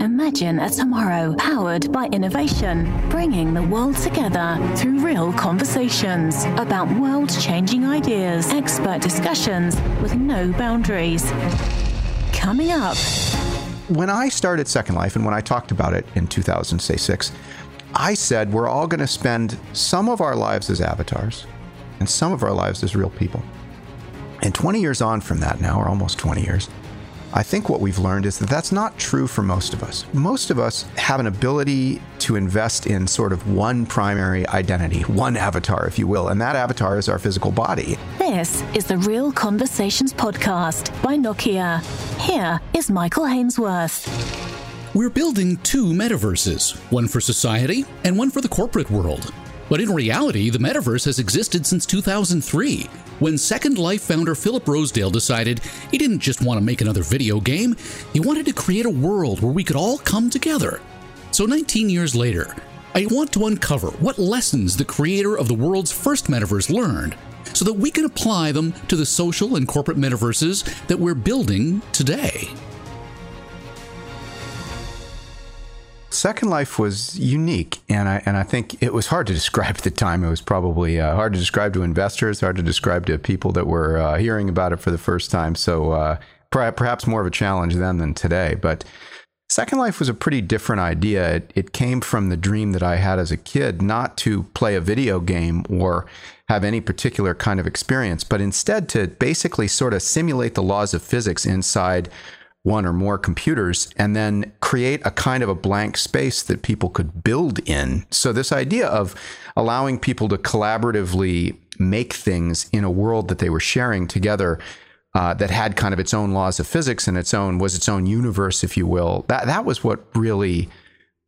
Imagine a tomorrow powered by innovation, bringing the world together through real conversations about world changing ideas, expert discussions with no boundaries. Coming up. When I started Second Life and when I talked about it in 2006, I said we're all going to spend some of our lives as avatars and some of our lives as real people. And 20 years on from that now, or almost 20 years, I think what we've learned is that that's not true for most of us. Most of us have an ability to invest in sort of one primary identity, one avatar, if you will, and that avatar is our physical body. This is the Real Conversations podcast by Nokia. Here is Michael Hainsworth. We're building two metaverses, one for society and one for the corporate world. But in reality, the metaverse has existed since 2003, when Second Life founder Philip Rosedale decided he didn't just want to make another video game, he wanted to create a world where we could all come together. So 19 years later, I want to uncover what lessons the creator of the world's first metaverse learned so that we can apply them to the social and corporate metaverses that we're building today. Second Life was unique, and I and I think it was hard to describe at the time. It was probably uh, hard to describe to investors, hard to describe to people that were uh, hearing about it for the first time. So uh, perhaps more of a challenge then than today. But Second Life was a pretty different idea. It, it came from the dream that I had as a kid, not to play a video game or have any particular kind of experience, but instead to basically sort of simulate the laws of physics inside one or more computers and then create a kind of a blank space that people could build in. So, this idea of allowing people to collaboratively make things in a world that they were sharing together. Uh, that had kind of its own laws of physics and its own was its own universe, if you will. That that was what really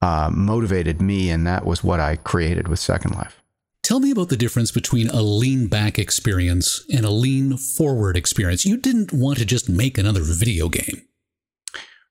uh, motivated me, and that was what I created with Second Life. Tell me about the difference between a lean back experience and a lean forward experience. You didn't want to just make another video game.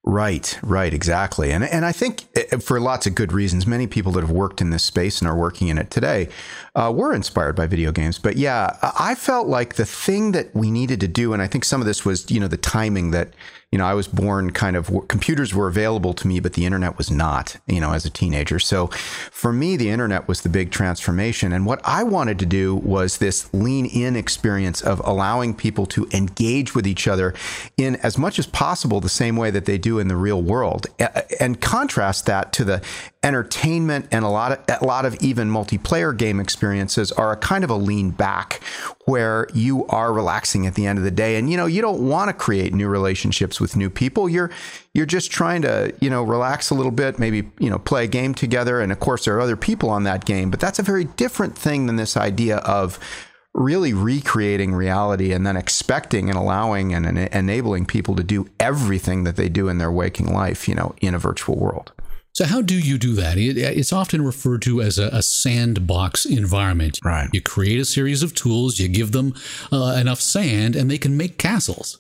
Right, right, exactly. And and I think eh, for lots of good reasons, many people that have worked in this space and are working in it today uh, were inspired by video games. But yeah, I felt like the thing that we needed to do, and I think some of this was, you know, the timing that you know, I was born kind of computers were available to me, but the internet was not, you know, as a teenager. So for me, the internet was the big transformation. And what I wanted to do was this lean in experience of allowing people to engage with each other in as much as possible the same way that they do in the real world and contrast that to the entertainment and a lot of a lot of even multiplayer game experiences are a kind of a lean back where you are relaxing at the end of the day. And you know you don't want to create new relationships with new people. You're you're just trying to you know relax a little bit maybe you know play a game together. And of course there are other people on that game but that's a very different thing than this idea of really recreating reality and then expecting and allowing and, enabling people to do everything that they do in their waking life you know in a virtual world so, how do you do that? it's often referred to as a, a, sandbox environment. Right. You create a series of tools, you give them uh, enough sand, and they can make castles.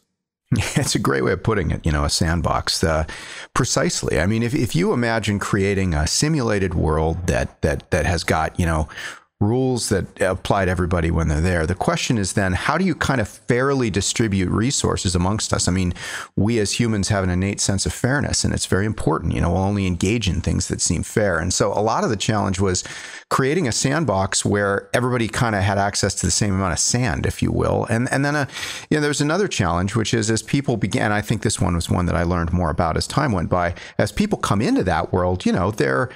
It's a great way of putting it, you know, a sandbox. Uh, precisely. I mean, if, if you imagine creating a simulated world that, that, that has got, you know, rules that apply to everybody when they're there. The question is then, how do you kind of fairly distribute resources amongst us? I mean, we as humans have an innate sense of fairness, and it's very important. You know, we'll only engage in things that seem fair. And so a lot of the challenge was creating a sandbox where everybody kind of had access to the same amount of sand, if you will. And and then, a, uh, you know, there's another challenge, which is as people began, I think this one was one that I learned more about as time went by. As people come into that world, you know, they're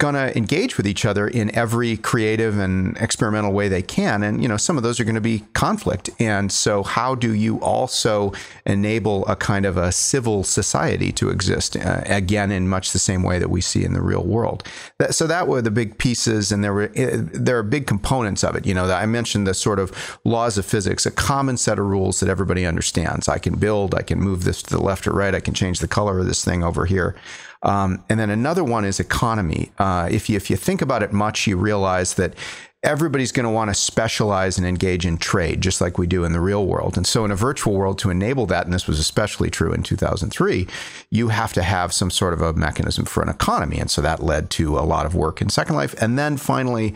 going to engage with each other in every creative and experimental way they can. And you know some of those are going to be conflict. And so how do you also enable a kind of a civil society to exist uh, again in much the same way that we see in the real world? That, so that were the big pieces and there were uh, there are big components of it. You know i mentioned the sort of laws of physics a common set of rules that everybody understands. I can build i can move this to the left or right i can change the color of this thing over here um, and then another one is economy. Uh, if you if you think about it much, you realize that everybody's going to want to specialize and engage in trade, just like we do in the real world. And so, in a virtual world, to enable that, and this was especially true in 2003, you have to have some sort of a mechanism for an economy. And so that led to a lot of work in Second Life. And then finally,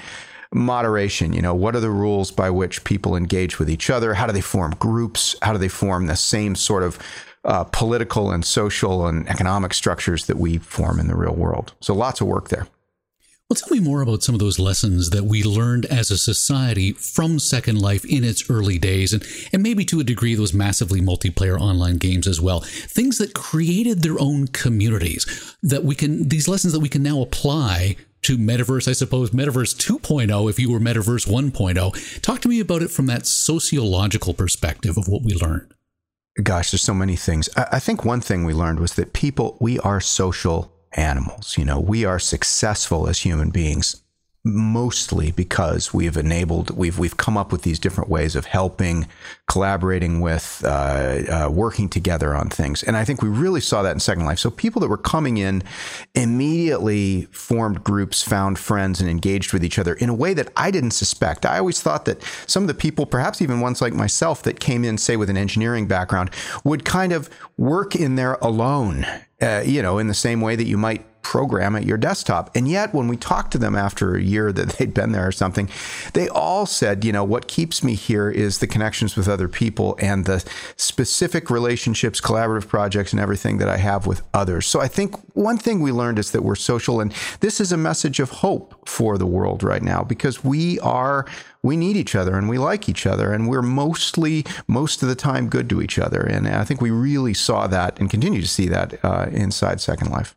moderation you know what are the rules by which people engage with each other how do they form groups how do they form the same sort of uh, political and social and economic structures that we form in the real world. So lots of work there. Well, tell me more about some of those lessons that we learned as a society from Second Life in its early days, and, and maybe to a degree those massively multiplayer online games as well. Things that created their own communities that we can, these lessons that we can now apply to Metaverse, I suppose, Metaverse 2.0, if you were Metaverse 1.0. Talk to me about it from that sociological perspective of what we learned. Gosh, there's so many things. I think one thing we learned was that people, we are social animals. You know, we are successful as human beings mostly because we've enabled we've we've come up with these different ways of helping collaborating with uh, uh, working together on things. And i think we really saw that in second life. So people that were coming in immediately formed groups found friends and engaged with each other in a way that i didn't suspect. I always thought that some of the people perhaps even ones like myself that came in say with an engineering background would kind of work in there alone uh, you know in the same way that you might program at your desktop. And yet, when we talked to them after a year that they'd been there or something, they all said, you know, what keeps me here is the connections with other people and the specific relationships, collaborative projects, and everything that I have with others. So I think one thing we learned is that we're social. And this is a message of hope for the world right now because we are we need each other and we like each other and we're mostly most of the time good to each other and i think we really saw that and continue to see that uh, inside second life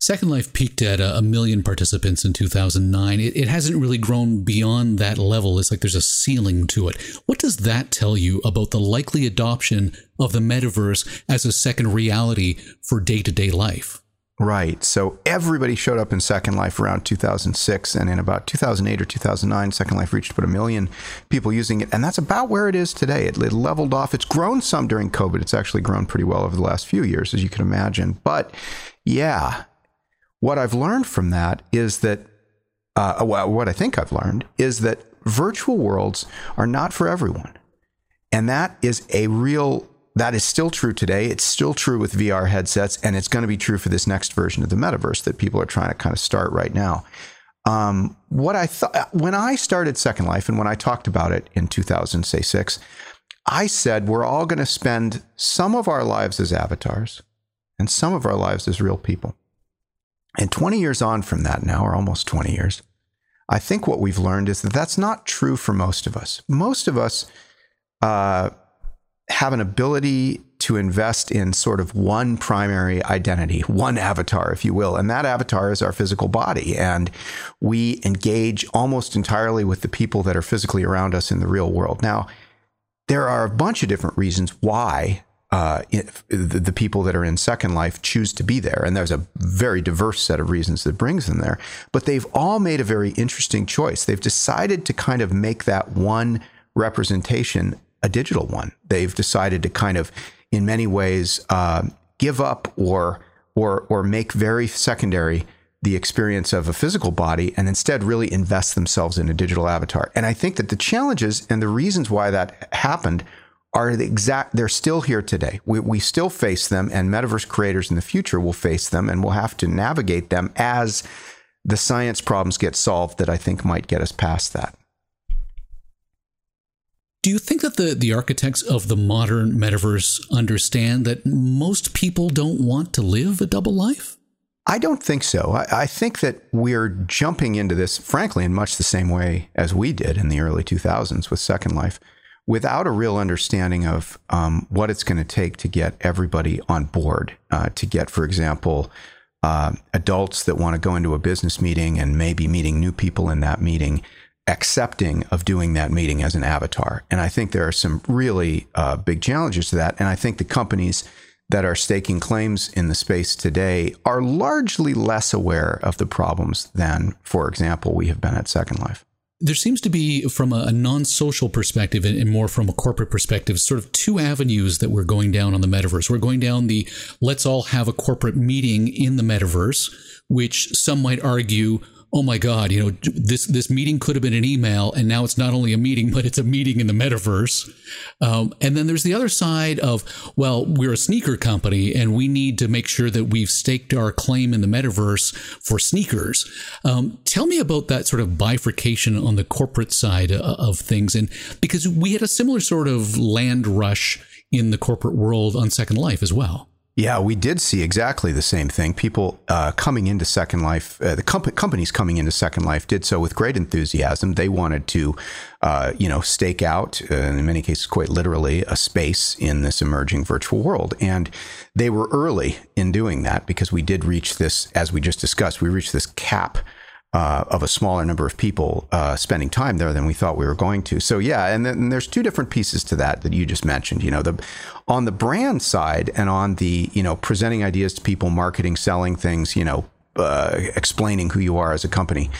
Second Life peaked at a, million participants in 2009. It, it, hasn't really grown beyond that level. It's like there's a ceiling to it. What does that tell you about the likely adoption of the metaverse as a second reality for day to day life? Right. So everybody showed up in Second Life around 2006. And in about 2008 or 2009, Second Life reached about a million people using it. And that's about where it is today. It, it leveled off. It's grown some during COVID. It's actually grown pretty well over the last few years, as you can imagine. But yeah, what I've learned from that is that, uh, what I think I've learned is that virtual worlds are not for everyone. And that is a real, that is still true today. It's still true with VR headsets, and it's going to be true for this next version of the metaverse that people are trying to kind of start right now. Um, what I thought when I started Second Life and when I talked about it in 2006, I said we're all going to spend some of our lives as avatars and some of our lives as real people. And 20 years on from that now, or almost 20 years, I think what we've learned is that that's not true for most of us. Most of us uh, have an ability to invest in sort of one primary identity, one avatar, if you will. And that avatar is our physical body. And we engage almost entirely with the people that are physically around us in the real world. Now, there are a bunch of different reasons why uh, the, the, people that are in Second Life choose to be there. And there's a very diverse set of reasons that brings them there. But they've all made a very interesting choice. They've decided to kind of make that one representation a digital one. They've decided to kind of, in many ways, uh, give up or or or make very secondary the experience of a physical body and instead really invest themselves in a digital avatar. And I think that the challenges and the reasons why that happened are the exact they're still here today we, we still face them and metaverse creators in the future will face them and we'll have to navigate them as the science problems get solved that i think might get us past that do you think that the, the architects of the modern metaverse understand that most people don't want to live a double life? I don't think so. I, I, think that we're jumping into this, frankly, in much the same way as we did in the early 2000s with Second Life without a real understanding of um, what it's going to take to get everybody on board, uh, to get, for example, uh, adults that want to go into a business meeting and maybe meeting new people in that meeting, accepting of doing that meeting as an avatar. And I think there are some really uh, big challenges to that. And I think the companies that are staking claims in the space today are largely less aware of the problems than, for example, we have been at Second Life there seems to be, from a, non social perspective and, more from a corporate perspective, sort of two avenues that we're going down on the metaverse. We're going down the let's all have a corporate meeting in the metaverse, which some might argue oh my god you know this this meeting could have been an email and now it's not only a meeting but it's a meeting in the metaverse um, and then there's the other side of well we're a sneaker company and we need to make sure that we've staked our claim in the metaverse for sneakers um, tell me about that sort of bifurcation on the corporate side uh, of things and because we had a similar sort of land rush in the corporate world on Second Life as well. Yeah, we did see exactly the same thing. People uh, coming into Second Life, uh, the comp- companies coming into Second Life did so with great enthusiasm. They wanted to, uh, you know, stake out, uh, in many cases, quite literally, a space in this emerging virtual world. And they were early in doing that because we did reach this, as we just discussed, we reached this cap uh, of a smaller number of people uh, spending time there than we thought we were going to. So yeah, and then there's two different pieces to that that you just mentioned. You know, the on the brand side and on the you know presenting ideas to people, marketing, selling things, you know, uh, explaining who you are as a company.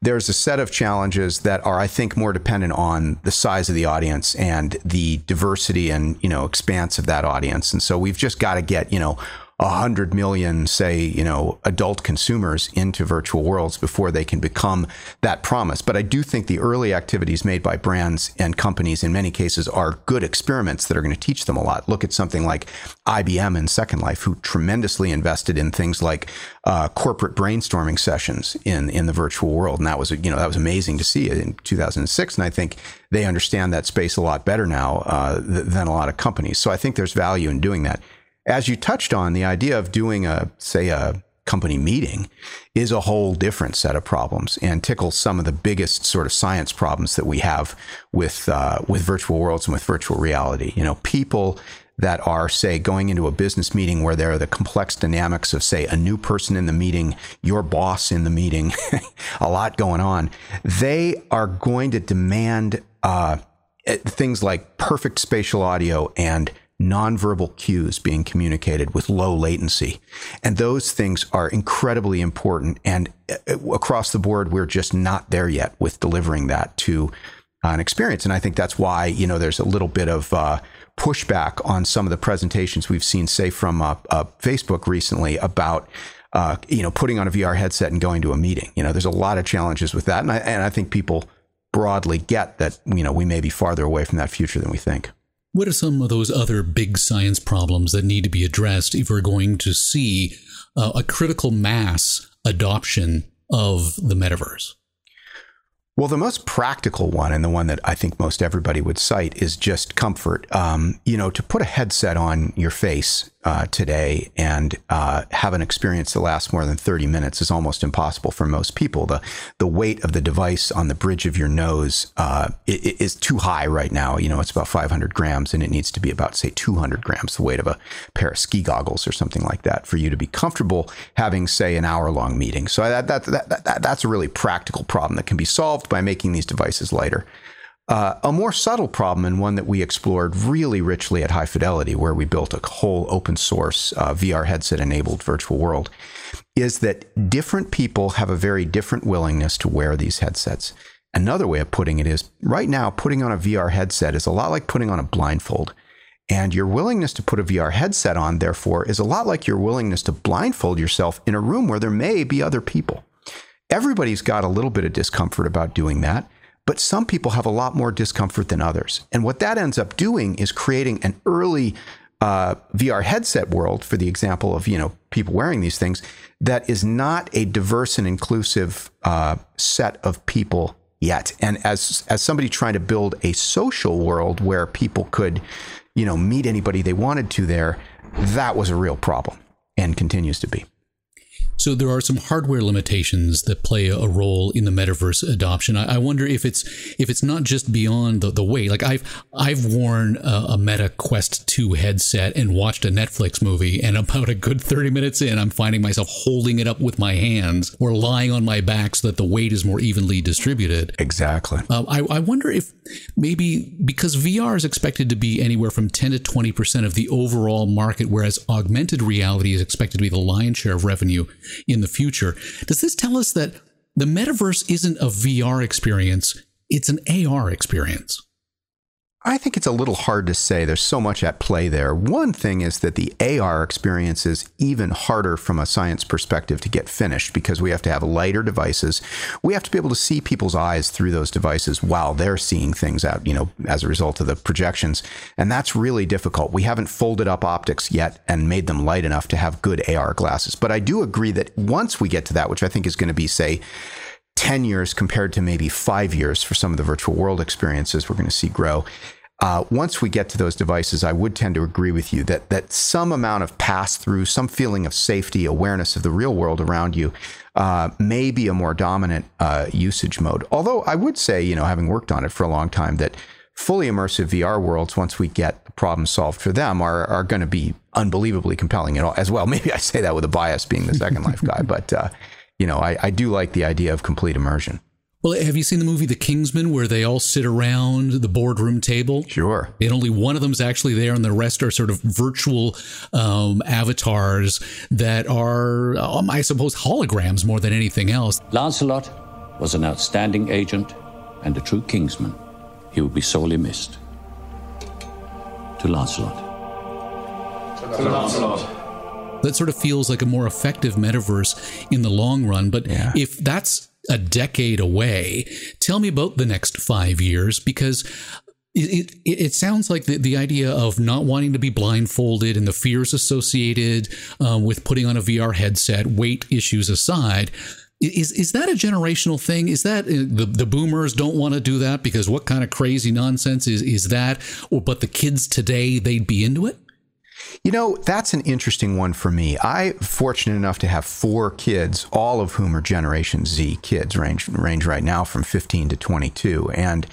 There's a set of challenges that are, I think, more dependent on the size of the audience and the diversity and you know expanse of that audience. And so we've just got to get you know 100 million, say, you know, adult consumers into virtual worlds before they can become that promise. But I do think the early activities made by brands and companies in many cases are good experiments that are going to teach them a lot. Look at something like IBM and Second Life, who tremendously invested in things like uh, corporate brainstorming sessions in, in the virtual world. And that was, you know, that was amazing to see in 2006. And I think they understand that space a lot better now uh, than a lot of companies. So I think there's value in doing that as you touched on, the idea of doing a, say, a company meeting is a whole different set of problems and tickles some of the biggest sort of science problems that we have with uh, with virtual worlds and with virtual reality. You know, people that are, say, going into a business meeting where there are the complex dynamics of, say, a new person in the meeting, your boss in the meeting, a lot going on. They are going to demand uh, things like perfect spatial audio and nonverbal cues being communicated with low latency. And those things are incredibly important. And uh, across the board, we're just not there yet with delivering that to an experience. And I think that's why, you know, there's a little bit of uh, pushback on some of the presentations we've seen, say, from uh, uh, Facebook recently about. Uh, you know, putting on a VR headset and going to a meeting. You know, there's a lot of challenges with that, and I, and I think people broadly get that. You know, we may be farther away from that future than we think. What are some of those other big science problems that need to be addressed if we're going to see uh, a critical mass adoption of the metaverse? Well, the most practical one, and the one that I think most everybody would cite, is just comfort. Um, you know, to put a headset on your face uh, today and uh, have an experience that lasts more than 30 minutes is almost impossible for most people. The the weight of the device on the bridge of your nose uh, is too high right now. You know, it's about 500 grams, and it needs to be about say 200 grams, the weight of a pair of ski goggles or something like that, for you to be comfortable having say an hour long meeting. So that, that, that, that that's a really practical problem that can be solved by making these devices lighter. Uh, a more subtle problem, and one that we explored really richly at High Fidelity, where we built a whole open source uh, VR headset enabled virtual world, is that different people have a very different willingness to wear these headsets. Another way of putting it is right now, putting on a VR headset is a lot like putting on a blindfold. And your willingness to put a VR headset on, therefore, is a lot like your willingness to blindfold yourself in a room where there may be other people. Everybody's got a little bit of discomfort about doing that. But some people have a lot more discomfort than others. And what that ends up doing is creating an early uh, VR headset world, for the example of you know people wearing these things, that is not a diverse and inclusive uh, set of people yet. And as as somebody trying to build a social world where people could, you know, meet anybody they wanted to there, that was a real problem and continues to be. So there are some hardware limitations that play a role in the metaverse adoption. I, I wonder if it's if it's not just beyond the, the weight. Like I've I've worn a, a, Meta Quest 2 headset and watched a Netflix movie, and about a good 30 minutes in, I'm finding myself holding it up with my hands or lying on my back so that the weight is more evenly distributed. Exactly. Um, I, I wonder if maybe because VR is expected to be anywhere from 10 to 20 percent of the overall market, whereas augmented reality is expected to be the lion's share of revenue in the future. Does this tell us that the metaverse isn't a VR experience, it's an AR experience? I think it's a little hard to say. There's so much at play there. One thing is that the AR experience is even harder from a science perspective to get finished because we have to have lighter devices. We have to be able to see people's eyes through those devices while they're seeing things out, you know, as a result of the projections. And that's really difficult. We haven't folded up optics yet and made them light enough to have good AR glasses. But I do agree that once we get to that, which I think is going to be, say, 10 years compared to maybe five years for some of the virtual world experiences we're going to see grow. uh, once we get to those devices, I would tend to agree with you that that some amount of pass through, some feeling of safety, awareness of the real world around you, uh, may be a more dominant uh, usage mode. Although I would say, you know, having worked on it for a long time, that fully immersive VR worlds, once we get the problem solved for them, are are going to be unbelievably compelling as well. Maybe I say that with a bias, being the Second Life guy, but uh, you know, I, I do like the idea of complete immersion. Well, have you seen the movie The Kingsman where they all sit around the boardroom table? Sure. And only one of them's actually there, and the rest are sort of virtual um, avatars that are, um, I suppose, holograms more than anything else. Lancelot was an outstanding agent and a true Kingsman. He would be sorely missed. To Lancelot. To Lancelot. That sort of feels like a more effective metaverse in the long run. But yeah. if that's a decade away. Tell me about the next five years because it, it, it, sounds like the, the idea of not wanting to be blindfolded and the fears associated um, with putting on a VR headset, weight issues aside, is is that a generational thing? Is that uh, the the boomers don't want to do that because what kind of crazy nonsense is is that? Or but the kids today they'd be into it? You know, that's an interesting one for me. I'm fortunate enough to have four kids, all of whom are Generation Z kids, range range right now from 15 to 22, and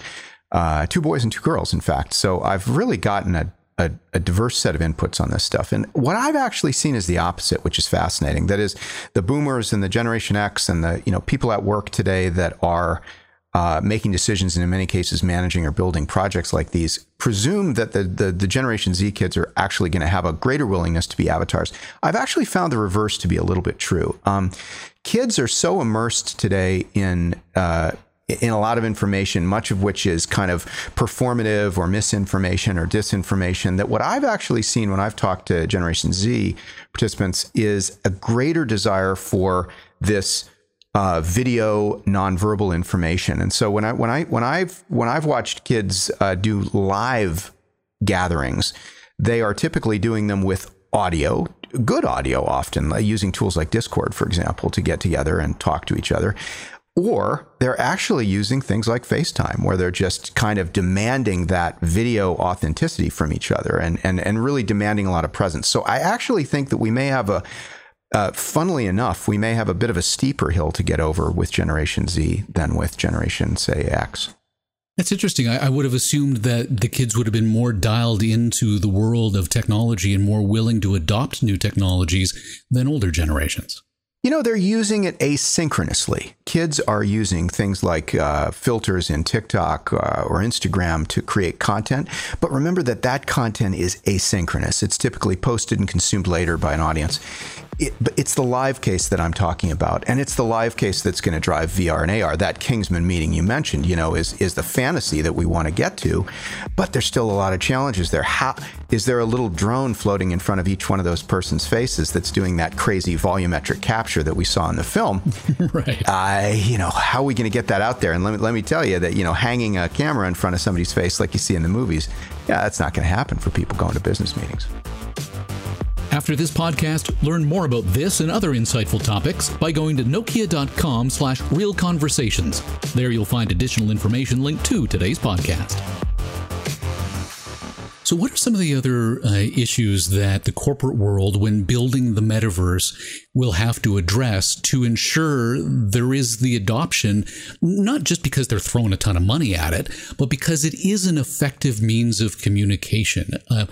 uh, two boys and two girls, in fact. So I've really gotten a, a, a, diverse set of inputs on this stuff. And what I've actually seen is the opposite, which is fascinating. That is, the boomers and the Generation X and the you know people at work today that are uh, making decisions and in many cases managing or building projects like these presume that the, the, the generation z kids are actually going to have a greater willingness to be avatars. I've actually found the reverse to be a little bit true. Um, kids are so immersed today in uh, in a lot of information, much of which is kind of performative or misinformation or disinformation, that what I've actually seen when I've talked to Generation Z participants is a greater desire for this uh, video nonverbal information. And so when I when I when I've when I've watched kids uh, do live gatherings, they are typically doing them with audio, good audio, often using tools like Discord, for example, to get together and talk to each other. Or they're actually using things like FaceTime, where they're just kind of demanding that video authenticity from each other and, and, and really demanding a lot of presence. So I actually think that we may have a, uh, funnily enough, we may have a bit of a steeper hill to get over with Generation Z than with Generation, say, X. That's interesting. I, I, would have assumed that the kids would have been more dialed into the world of technology and more willing to adopt new technologies than older generations. You know, they're using it asynchronously. Kids are using things like uh, filters in TikTok uh, or Instagram to create content. But remember that that content is asynchronous. It's typically posted and consumed later by an audience it, it's the live case that I'm talking about, and it's the live case that's going to drive VR and AR. That Kingsman meeting you mentioned, you know, is is the fantasy that we want to get to, but there's still a lot of challenges there. How is there a little drone floating in front of each one of those person's faces that's doing that crazy volumetric capture that we saw in the film? right. I, uh, you know, how are we going to get that out there? And let me let me tell you that you know, hanging a camera in front of somebody's face like you see in the movies, yeah, that's not going to happen for people going to business meetings. After this podcast, learn more about this and other insightful topics by going to nokia.com slash real conversations. There you'll find additional information linked to today's podcast. So, what are some of the other uh, issues that the corporate world, when building the metaverse, will have to address to ensure there is the adoption, not just because they're throwing a ton of money at it, but because it is an effective means of communication? Uh,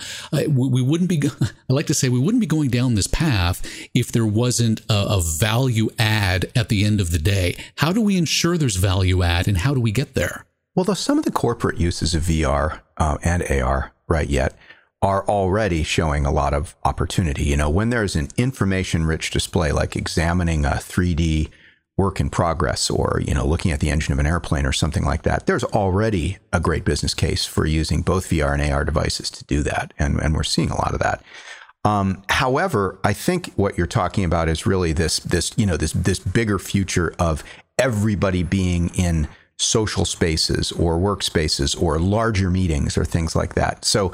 we wouldn't be, I like to say, we wouldn't be going down this path if there wasn't a, a value add at the end of the day. How do we ensure there's value add and how do we get there? Well, though some of the corporate uses of VR uh, and AR right yet are already showing a lot of opportunity. You know, when there's an information rich display like examining a 3D work in progress or, you know, looking at the engine of an airplane or something like that, there's already a great business case for using both VR and AR devices to do that. And, and we're seeing a lot of that. Um, however, I think what you're talking about is really this, this, you know, this, this bigger future of everybody being in social spaces or workspaces or larger meetings or things like that. So,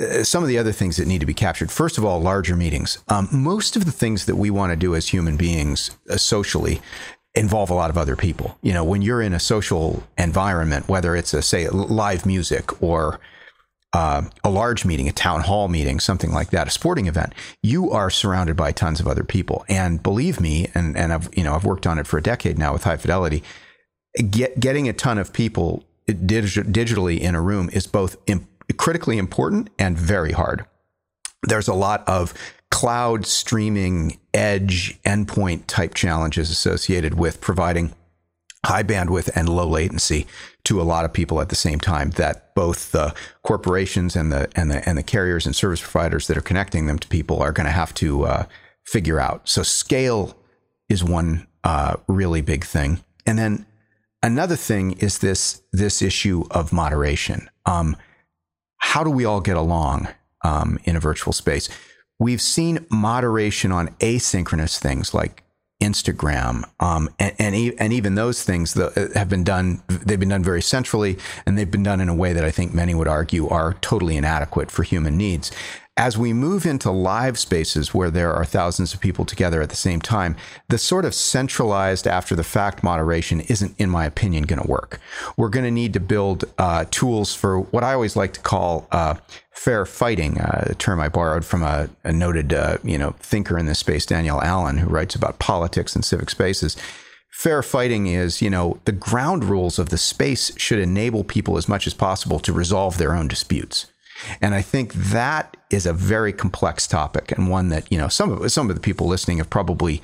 uh, some of the other things that need to be captured. First of all, larger meetings. Um, most of the things that we want to do as human beings uh, socially involve a lot of other people. You know, when you're in a social environment, whether it's a say live music or uh, a large meeting, a town hall meeting, something like that, a sporting event, you are surrounded by tons of other people. And believe me, and, and I've, you know, I've worked on it for a decade now with high fidelity. Get, getting a ton of people dig- digitally in a room is both imp- critically important and very hard. There's a lot of cloud streaming edge endpoint type challenges associated with providing high bandwidth and low latency to a lot of people at the same time that both the corporations and the and the and the carriers and service providers that are connecting them to people are going to have to uh, figure out. So scale is one uh, really big thing, and then another thing is this this issue of moderation. Um, how do we all get along um, in a virtual space? We've seen moderation on asynchronous things like Instagram, um, and, and, and even those things that uh, have been done. They've been done very centrally, and they've been done in a way that I think many would argue are totally inadequate for human needs as we move into live spaces where there are thousands of people together at the same time, the sort of centralized after the fact moderation isn't, in my opinion, going to work. We're going to need to build uh, tools for what I always like to call uh, fair fighting, uh, a term I borrowed from a, a noted uh, you know thinker in this space, Danielle Allen, who writes about politics and civic spaces fair fighting is, you know, the ground rules of the space should enable people as much as possible to resolve their own disputes. And I think that is a very complex topic and one that, you know, some of some of the people listening have probably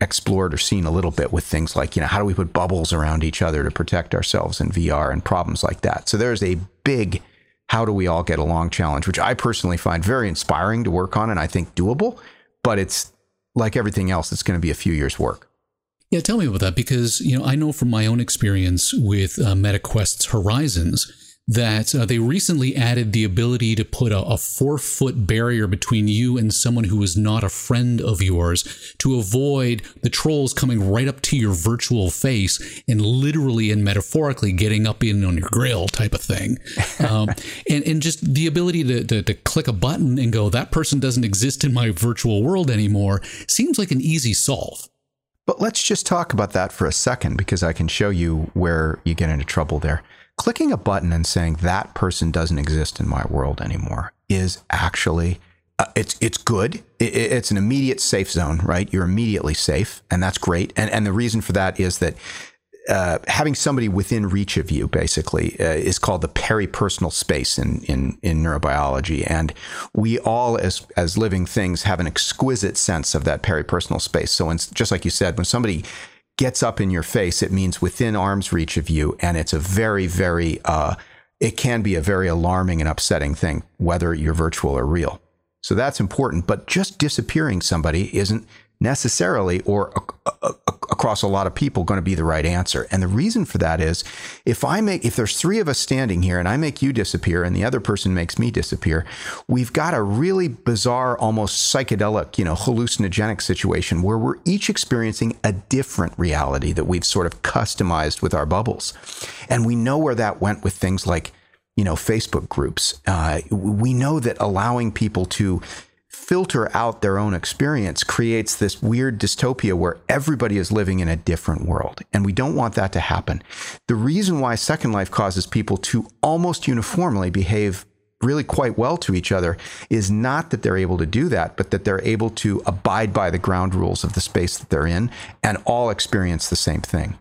explored or seen a little bit with things like, you know, how do we put bubbles around each other to protect ourselves in VR and problems like that. So there's a big how do we all get along challenge, which I personally find very inspiring to work on and I think doable, but it's like everything else, it's going to be a few years' work. Yeah, tell me about that because, you know, I know from my own experience with uh, MetaQuest's Horizons that uh, they recently added the ability to put a, a, four foot barrier between you and someone who is not a friend of yours to avoid the trolls coming right up to your virtual face and literally and metaphorically getting up in on your grill type of thing. Um, and, and just the ability to, to, to click a button and go, that person doesn't exist in my virtual world anymore seems like an easy solve. But let's just talk about that for a second because I can show you where you get into trouble there clicking a button and saying that person doesn't exist in my world anymore is actually uh, it's it's good. It, it's an immediate safe zone, right? You're immediately safe, and that's great. And and the reason for that is that uh, having somebody within reach of you basically uh, is called the peripersonal space in, in in neurobiology, and we all as as living things have an exquisite sense of that peripersonal space. So, when, just like you said, when somebody gets up in your face, it means within arm's reach of you. And it's a very, very, uh, it can be a very alarming and upsetting thing, whether you're virtual or real. So that's important. But just disappearing somebody isn't necessarily or across a lot of people going to be the right answer. And the reason for that is if I make if there's 3 of us standing here and I make you disappear and the other person makes me disappear, we've got a really bizarre almost psychedelic, you know, hallucinogenic situation where we're each experiencing a different reality that we've sort of customized with our bubbles. And we know where that went with things like you know, Facebook groups. Uh, we know that allowing people to filter out their own experience creates this weird dystopia where everybody is living in a different world. And we don't want that to happen. The reason why Second Life causes people to almost uniformly behave really quite well to each other is not that they're able to do that, but that they're able to abide by the ground rules of the space that they're in and all experience the same thing.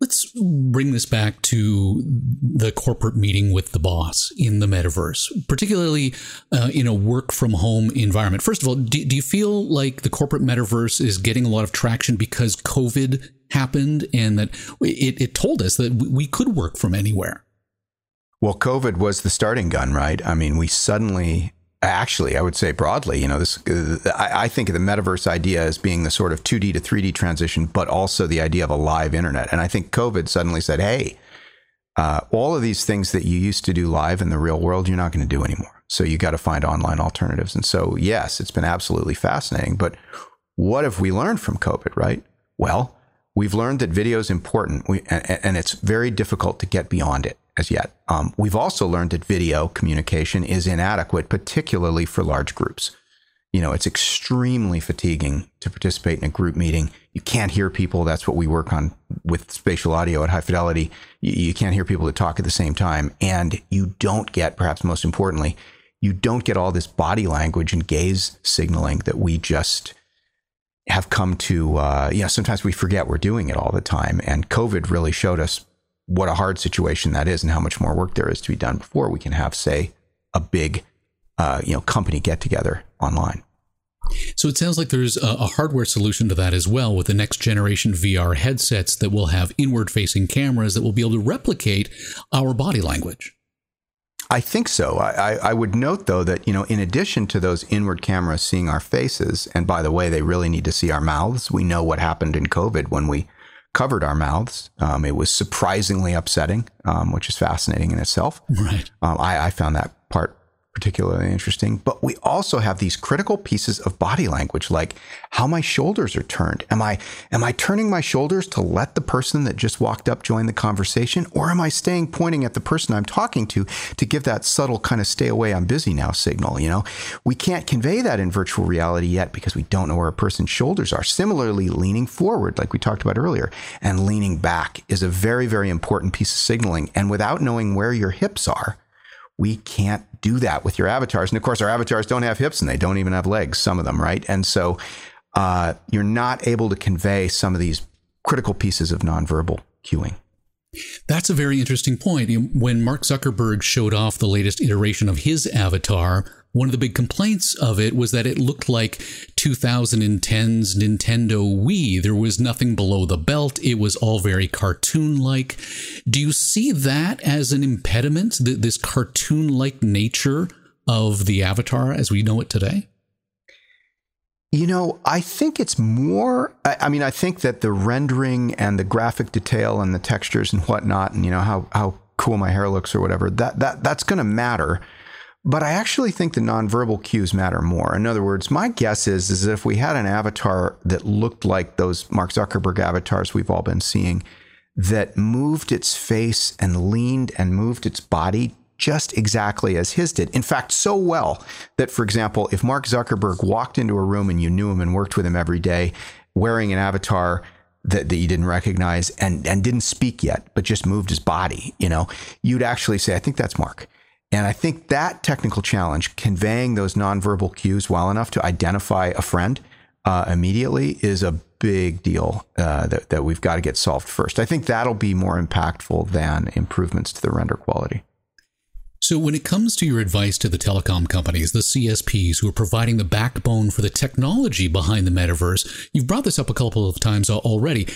Let's bring this back to the corporate meeting with the boss in the metaverse, particularly uh, in a work from home environment. First of all, do, do, you feel like the corporate metaverse is getting a lot of traction because COVID happened and that it, it told us that we could work from anywhere? Well, COVID was the starting gun, right? I mean, we suddenly actually i would say broadly you know this I, I, think of the metaverse idea as being the sort of 2d to 3d transition but also the idea of a live internet. And i think covid suddenly said hey uh, all of these things that you used to do live in the real world you're not going to do anymore. So you got to find online alternatives. And so yes it's been absolutely fascinating but what have we learned from covid right? Well we've learned that video is important. We, and, and it's very difficult to get beyond it as yet. Um, we've also learned that video communication is inadequate, particularly for large groups. You know, it's extremely fatiguing to participate in a group meeting. You can't hear people. That's what we work on with spatial audio at high fidelity. You, you can't hear people that talk at the same time. And you don't get, perhaps most importantly, you don't get all this body language and gaze signaling that we just have come to, uh, you know, sometimes we forget we're doing it all the time. And COVID really showed us what a hard situation that is and how much more work there is to be done before we can have, say, a big, uh, you know, company get together online. So it sounds like there's a, a, hardware solution to that as well with the next generation VR headsets that will have inward facing cameras that will be able to replicate our body language. I think so. I, I, would note, though, that you know, in addition to those inward cameras seeing our faces, and by the way, they really need to see our mouths. We know what happened in COVID when we covered our mouths. Um, it was surprisingly upsetting, um, which is fascinating in itself. Right. Um, I, I, found that part particularly interesting. But we also have these critical pieces of body language, like how my shoulders are turned. Am I am I turning my shoulders to let the person that just walked up join the conversation, or am I staying pointing at the person I'm talking to to give that subtle kind of stay away, I'm busy now signal? You know, we can't convey that in virtual reality yet because we don't know where a person's shoulders are. Similarly, leaning forward, like we talked about earlier, and leaning back is a very, very important piece of signaling. And without knowing where your hips are, we can't do that with your avatars. And of course, our avatars don't have hips and they don't even have legs, some of them, right? And so uh, you're not able to convey some of these critical pieces of nonverbal cueing. That's a very interesting point. When Mark Zuckerberg showed off the latest iteration of his avatar, one of the big complaints of it was that it looked like 2010's Nintendo Wii. There was nothing below the belt. It was all very cartoon like. Do you see that as an impediment, this cartoon like nature of the avatar as we know it today? You know, I think it's more. I, mean, I think that the rendering and the graphic detail and the textures and whatnot, and you know how how cool my hair looks or whatever. That that that's going to matter. But I actually think the nonverbal cues matter more. In other words, my guess is, is if we had an avatar that looked like those Mark Zuckerberg avatars we've all been seeing, that moved its face and leaned and moved its body just exactly as his did. In fact, so well that, for example, if Mark Zuckerberg walked into a room and you knew him and worked with him every day wearing an avatar that, that you didn't recognize and, and didn't speak yet, but just moved his body, you know, you'd actually say, I think that's Mark. And I think that technical challenge, conveying those nonverbal cues well enough to identify a friend uh, immediately, is a big deal uh, that, that we've got to get solved first. I think that'll be more impactful than improvements to the render quality. So, when it comes to your advice to the telecom companies, the CSPs who are providing the backbone for the technology behind the metaverse, you've brought this up a couple of times already.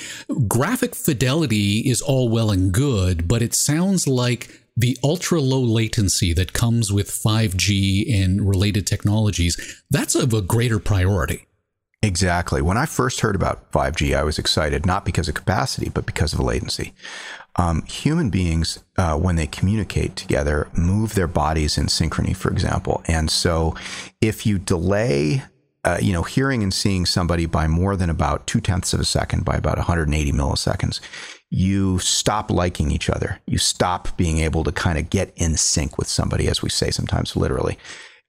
Graphic fidelity is all well and good, but it sounds like the ultra low latency that comes with 5G and related technologies, that's of a greater priority. Exactly. When I first heard about 5G, I was excited, not because of capacity, but because of latency. Um, human beings, uh, when they communicate together, move their bodies in synchrony, for example. And so if you delay uh, you know, hearing and seeing somebody by more than about two tenths of a second, by about 180 milliseconds, you stop liking each other. You stop being able to kind of get in sync with somebody, as we say sometimes literally.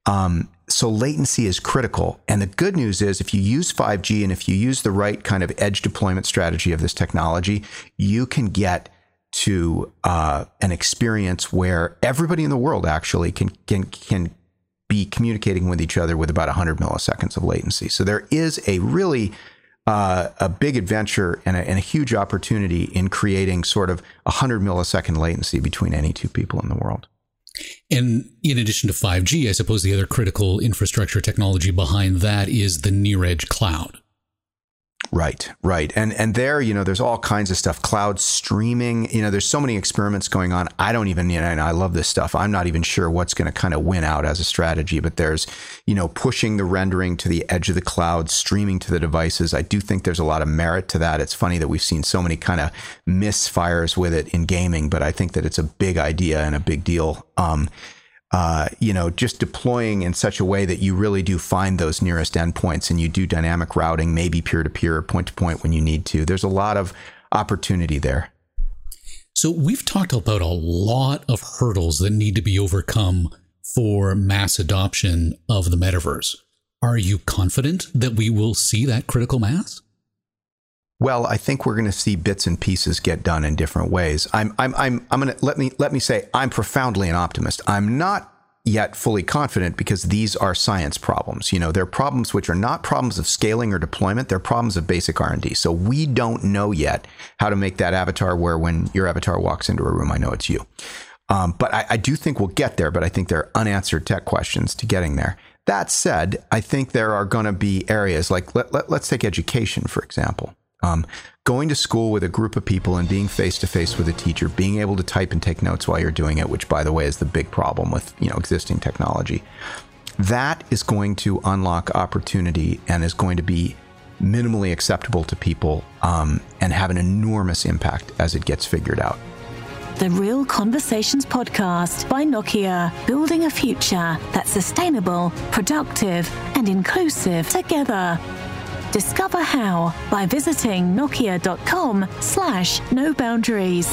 Um, so latency is critical. And the good news is if you use 5G and if you use the right kind of edge deployment strategy of this technology, you can get to uh, an experience where everybody in the world actually can can can be communicating with each other with about 100 milliseconds of latency. So there is a really uh, a big adventure and a, and a, huge opportunity in creating sort of a 100 millisecond latency between any two people in the world. And in addition to 5G, I suppose the other critical infrastructure technology behind that is the near edge cloud. Right, right. And and there, you know, there's all kinds of stuff. Cloud streaming, you know, there's so many experiments going on. I don't even, you know, and I love this stuff. I'm not even sure what's going to kind of win out as a strategy, but there's, you know, pushing the rendering to the edge of the cloud, streaming to the devices. I do think there's a lot of merit to that. It's funny that we've seen so many kind of misfires with it in gaming, but I think that it's a big idea and a big deal. Um, uh, you know, just deploying in such a way that you really do find those nearest endpoints and you do dynamic routing, maybe peer to peer, point to point when you need to. There's a lot of opportunity there. So we've talked about a lot of hurdles that need to be overcome for mass adoption of the metaverse. Are you confident that we will see that critical mass? Well, I think we're going to see bits and pieces get done in different ways. I'm, I'm, I'm, I'm going to let me let me say I'm profoundly an optimist. I'm not yet fully confident because these are science problems. You know, they're problems which are not problems of scaling or deployment. They're problems of basic R&D. So we don't know yet how to make that avatar where when your avatar walks into a room, I know it's you. Um, but I, I do think we'll get there. But I think there are unanswered tech questions to getting there. That said, I think there are going to be areas like let, let, let's take education, for example. Um, going to school with a group of people and being face to face with a teacher, being able to type and take notes while you're doing it, which by the way is the big problem with you know existing technology. That is going to unlock opportunity and is going to be minimally acceptable to people um, and have an enormous impact as it gets figured out. The Real Conversations podcast by Nokia, building a future that's sustainable, productive, and inclusive together. Discover how by visiting nokia.com slash no boundaries.